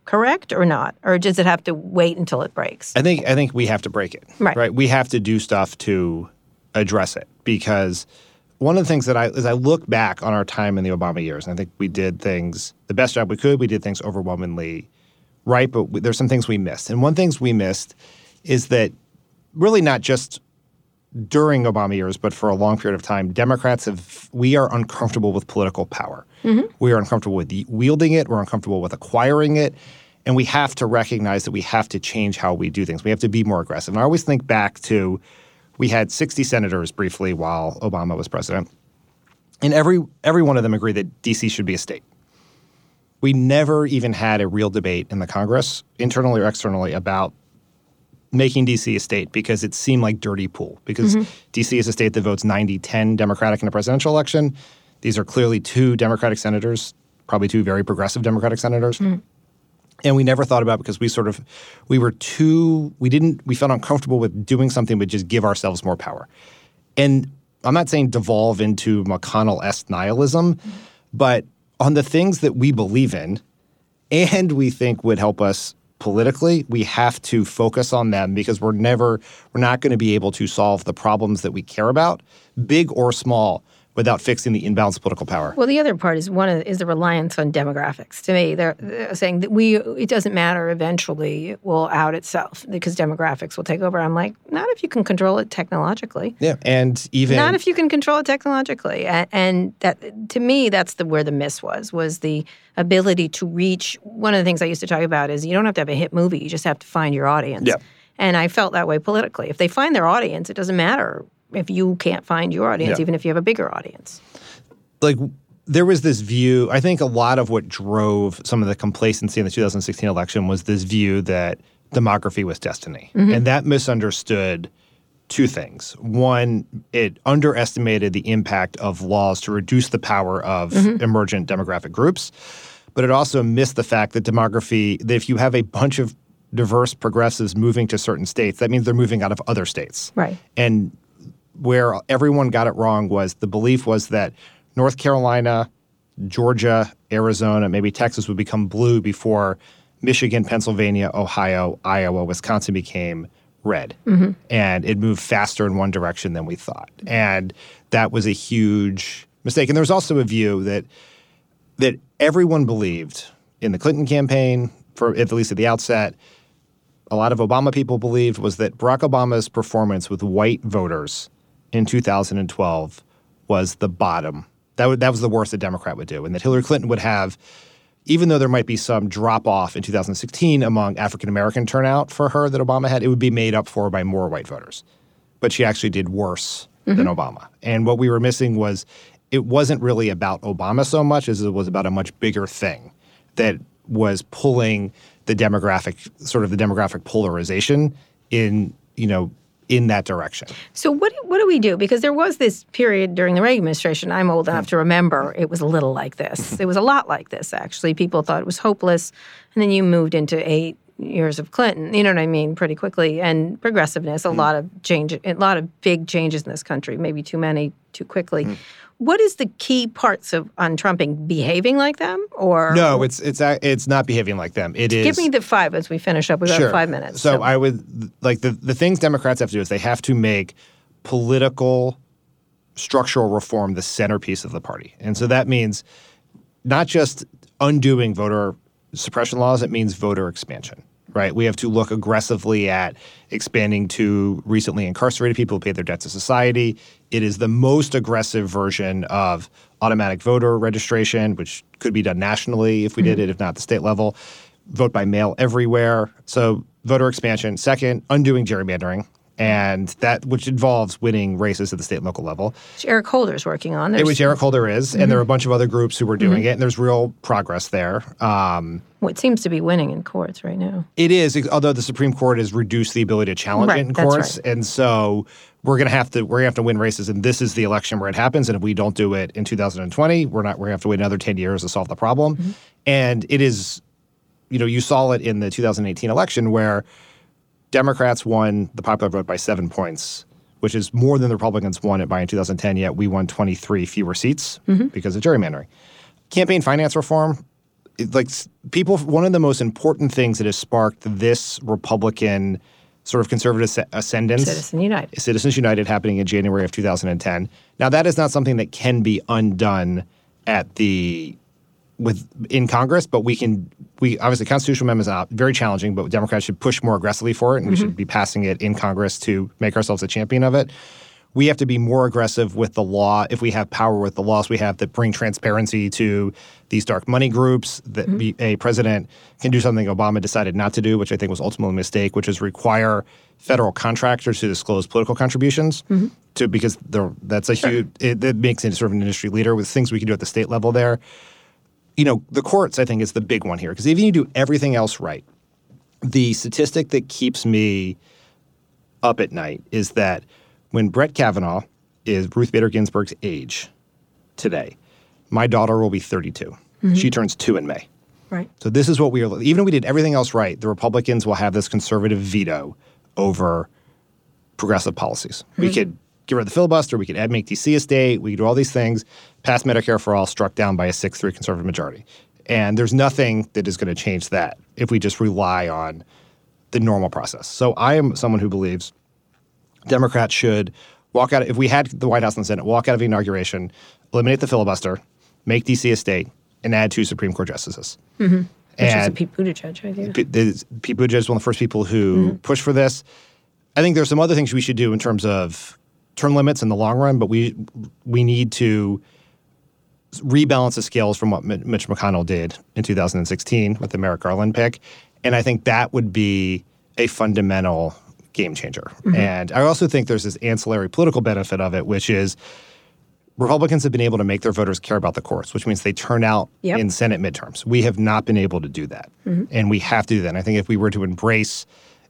B: Correct or not? Or does it have to wait until it breaks?
C: I think I think we have to break it.
B: Right.
C: Right. We have to do stuff to address it because one of the things that I as I look back on our time in the Obama years, and I think we did things the best job we could. We did things overwhelmingly right, but we, there's some things we missed. And one things we missed is that really not just during Obama years, but for a long period of time, Democrats have we are uncomfortable with political power. Mm-hmm. We are uncomfortable with wielding it. We're uncomfortable with acquiring it, and we have to recognize that we have to change how we do things. We have to be more aggressive. And I always think back to we had 60 senators briefly while Obama was president, and every every one of them agreed that D.C. should be a state. We never even had a real debate in the Congress, internally or externally, about making DC a state because it seemed like dirty pool. Because mm-hmm. DC is a state that votes 90 10 Democratic in a presidential election. These are clearly two Democratic senators, probably two very progressive Democratic senators. Mm-hmm. And we never thought about it because we sort of we were too we didn't we felt uncomfortable with doing something but just give ourselves more power. And I'm not saying devolve into McConnell-esque nihilism, mm-hmm. but on the things that we believe in and we think would help us politically, we have to focus on them because we're never we're not going to be able to solve the problems that we care about, big or small, without fixing the imbalance of political power.
B: Well, the other part is one of, is the reliance on demographics. To me, they're, they're saying that we it doesn't matter. Eventually, it will out itself because demographics will take over. I'm like, not if you can control it technologically.
C: Yeah, and even
B: Not if you can control it technologically. And, and that to me, that's the where the miss was was the ability to reach. One of the things I used to talk about is you don't have to have a hit movie. You just have to find your audience.
C: Yeah.
B: And I felt that way politically. If they find their audience, it doesn't matter if you can't find your audience,
C: Yeah.
B: even if you have a bigger audience.
C: like there was this view i think a lot of what drove some of the complacency in the 2016 election was this view that demography was destiny mm-hmm. and that misunderstood two things one it underestimated the impact of laws to reduce the power of mm-hmm. emergent demographic groups but it also missed the fact that demography that if you have a bunch of diverse progressives moving to certain states that means they're moving out of other states
B: Right.
C: and where everyone got it wrong was the belief was that North Carolina, Georgia, Arizona, maybe Texas would become blue before Michigan, Pennsylvania, Ohio, Iowa, Wisconsin became red. Mm-hmm. And it moved faster in one direction than we thought. And that was a huge mistake. And there was also a view that that everyone believed in the Clinton campaign, for at least at the outset, a lot of Obama people believed was that Barack Obama's performance with white voters in 2012 was the bottom. That, would, that was the worst a Democrat would do, and that Hillary Clinton would have, even though there might be some drop off in 2016 among African American turnout for her that Obama had, it would be made up for by more white voters. But she actually did worse than mm-hmm. Obama. And what we were missing was it wasn't really about Obama so much as it was about a much bigger thing that was pulling the demographic sort of the demographic polarization in you know in that direction.
B: So what do, what do we do? Because there was this period during the Reagan administration. I'm old enough mm. to remember it was a little like this. Mm-hmm. it was a lot like this actually. People thought it was hopeless, and then you moved into eight years of Clinton. You know what I mean? Pretty quickly and progressiveness. A mm. lot of change. A lot of big changes in this country. Maybe too many too quickly. Mm. What is the key parts of on untrumping? Behaving like them, or
C: No, it's it's it's not behaving like them. It is
B: Give me the five as we finish up. We've got five minutes.
C: So, I would like the the things Democrats have to do is they have to make political structural reform the centerpiece of the party. And so that means not just undoing voter suppression laws, it means voter expansion. Right? We have to look aggressively at expanding to recently incarcerated people who pay their debt to society. It is the most aggressive version of automatic voter registration, which could be done nationally if we did mm-hmm. it, if not at the state level. Vote by mail everywhere. So voter expansion. Second, undoing gerrymandering. And that which involves winning races at the state and local level.
B: which Eric Holder's working on.
C: It was Eric Holder is, and there are a mm-hmm. bunch of other groups who were doing mm-hmm. it, and there's real progress there. Um,
B: what seems to be winning in courts right now.
C: it is, although the Supreme Court has reduced the ability to challenge
B: Right,
C: it in courts,
B: right.
C: and so we're gonna have to we're gonna have to win races, and this is the election where it happens. And if we don't do it in 2020, we're not we're gonna have to wait another 10 years to solve the problem.
B: Mm-hmm.
C: And it is, you know, you saw it in the 2018 election where Democrats won the popular vote by seven points, which is more than the Republicans won it by in 2010. Yet we won 23 fewer seats
B: Mm-hmm.
C: because of gerrymandering. Campaign finance reform, like people, one of the most important things that has sparked this Republican sort of conservative asc- ascendance.
B: Citizen United.
C: Citizens United happening in January of 2010. Now that is not something that can be undone at the with in Congress, but we can we obviously constitutional amendments are very challenging, but Democrats should push more aggressively for it, and we mm-hmm. should be passing it in Congress to make ourselves a champion of it. We have to be more aggressive with the law if we have power with the laws we have that bring transparency to these dark money groups. That mm-hmm. be, a president can do something Obama decided not to do, which I think was ultimately a mistake, which is require federal contractors to disclose political contributions. Mm-hmm. To because that's a huge it, it makes it sort of an industry leader with things we can do at the state level there you know, the courts, I think, is the big one here because even you do everything else right, the statistic that keeps me up at night is that when Brett Kavanaugh is Ruth Bader Ginsburg's age today, my daughter will be 32. Mm-hmm. She turns two in May.
B: Right.
C: So this is what we are. Even if we did everything else right, the Republicans will have this conservative veto over progressive policies. We mm-hmm. could get rid of the filibuster. We could add make DC a state. We could do all these things. Pass Medicare for all, struck down by a six-three conservative majority. And there's nothing that is going to change that if we just rely on the normal process. So I am someone who believes Democrats should walk out. If we had the White House and the Senate, walk out of the inauguration, eliminate the filibuster, make DC a state, and add two Supreme Court justices.
B: Mm-hmm. Which is a
C: And
B: Pete Buttigieg idea.
C: P- the- Pete Buttigieg is one of the first people who pushed for this. I think there's some other things we should do in terms of term limits in the long run, but we we need to rebalance the scales from what Mi- Mitch McConnell did in 2016 with the Merrick Garland pick, and I think that would be a fundamental game changer. Mm-hmm. And I also think there's this ancillary political benefit of it, which is Republicans have been able to make their voters care about the courts, which means they turn out
B: Yep.
C: in Senate midterms. We have not been able to do that. Mm-hmm. And we have to do that. And I think if we were to embrace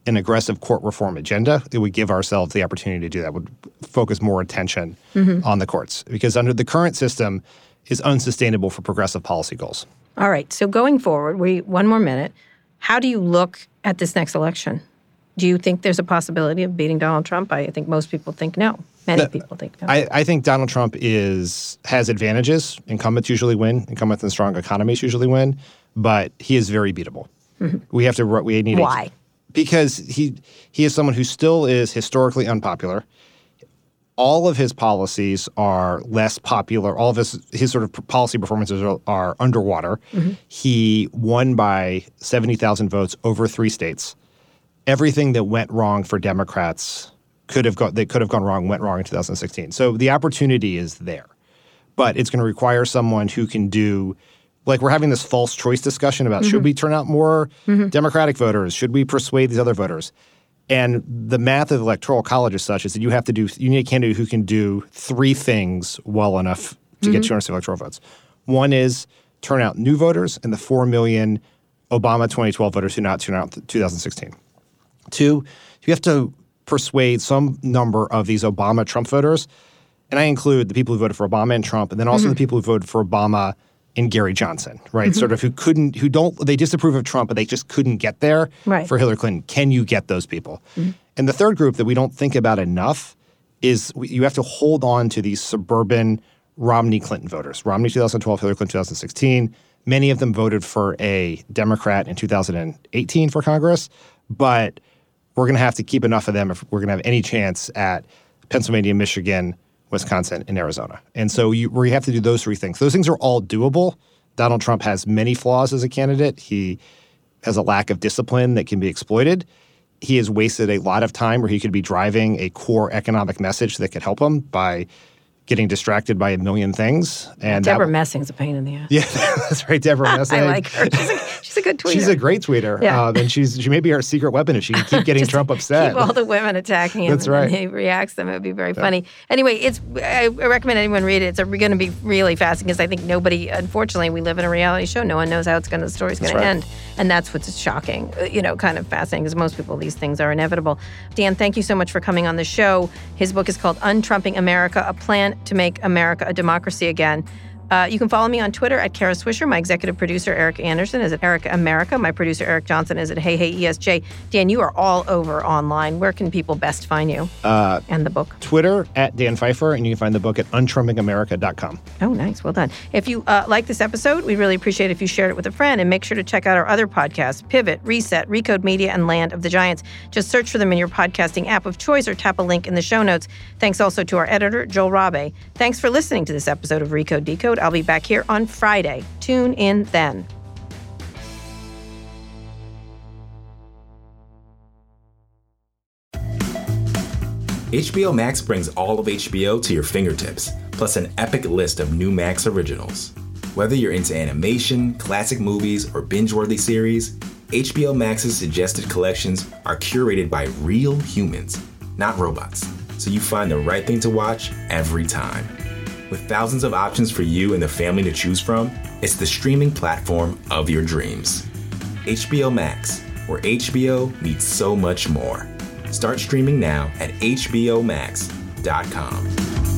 C: an aggressive court reform agenda, it would give ourselves the opportunity to do that, would focus more attention mm-hmm. on the courts. Because under the current system is unsustainable for progressive policy goals.
B: All right. So going forward, we one more minute. How do you look at this next election? Do you think there's a possibility of beating Donald Trump? I think most people think no. Many people think no.
C: I, I think Donald Trump is has advantages. Incumbents usually win. Incumbents and strong economies usually win, but he is very beatable. Mm-hmm. We have to. We need. a-
B: Why?
C: because he he is someone who still is historically unpopular. All of his policies are less popular. All of his his sort of policy performances are, are underwater. Mm-hmm. He won by seventy thousand votes over three states. Everything that went wrong for Democrats could have gone. They could have gone wrong. Went wrong in 2016. So the opportunity is there, but it's going to require someone who can do like we're having this false choice discussion about should mm-hmm. we turn out more mm-hmm. Democratic voters? Should we persuade these other voters? And the math of the electoral college is such is that you have to do you need a candidate who can do three things well enough to get mm-hmm. 200 electoral votes. One is turn out new voters and the four million Obama 2012 voters who not turn out in 2016. Two, you have to persuade some number of these Obama Trump voters. And I include the people who voted for Obama and Trump, and then also the mm-hmm. people who voted for Obama and Gary Johnson, right? Mm-hmm. Sort of who couldn't, who don't, they disapprove of Trump, but they just couldn't get there
B: Right.
C: for Hillary Clinton. Can you get those people? Mm-hmm. And the third group that we don't think about enough is you have to hold on to these suburban Romney Clinton voters. Romney 2012, Hillary Clinton 2016. Many of them voted for a Democrat in 2018 for Congress, but we're going to have to keep enough of them if we're going to have any chance at Pennsylvania, Michigan, Wisconsin, and Arizona. And so you, we have to do those three things. Those things are all doable. Donald Trump has many flaws as a candidate. He has a lack of discipline that can be exploited. He has wasted a lot of time where he could be driving a core economic message that could help him by getting distracted by a million things. And that-
B: Debra Messing's a pain in the ass.
C: yeah, that's right, Debra Messing.
B: I like her. She's a, she's a good tweeter.
C: She's a great tweeter.
B: Yeah.
C: Um, and she's she may be our secret weapon if she can keep getting Trump upset.
B: Keep all the women attacking him.
C: That's
B: and
C: right.
B: he reacts them. It would be very funny. Anyway, it's I recommend anyone read it. It's going to be really fascinating because I think nobody, unfortunately, we live in a reality show. No one knows how it's going to the story's going to end, and that's what's shocking. uh, You know, kind of fascinating because most people these things are inevitable. Dan, thank you so much for coming on the show. His book is called Untrumping America: A Plan to Make America a Democracy Again. Uh, you can follow me on Twitter at Kara Swisher. My executive producer, Erica Anderson, is at Erika Amerika. My producer, Eric Johnson, is at Hey Hey ESJ. Dan, you are all over online. Where can people best find you
C: Uh,
B: and the book?
C: Twitter at Dan Pfeiffer, and you can find the book at untrumpingamerica.com.
B: Oh, nice. Well done. If you uh, like this episode, we'd really appreciate it if you shared it with a friend and make sure to check out our other podcasts Pivot, Reset, Recode Media, and Land of the Giants. Just search for them in your podcasting app of choice or tap a link in the show notes. Thanks also to our editor, Joel Rabe. Thanks for listening to this episode of Recode Decode. I'll be back here on Friday. Tune in then.
A: HBO Max brings all of HBO to your fingertips, plus an epic list of new Max originals. Whether you're into animation, classic movies, or binge worthy series, HBO Max's suggested collections are curated by real humans, not robots, so you find the right thing to watch every time. With thousands of options for you and the family to choose from, it's the streaming platform of your dreams. HBO Max, where HBO meets so much more. Start streaming now at HBO HBOMax.com.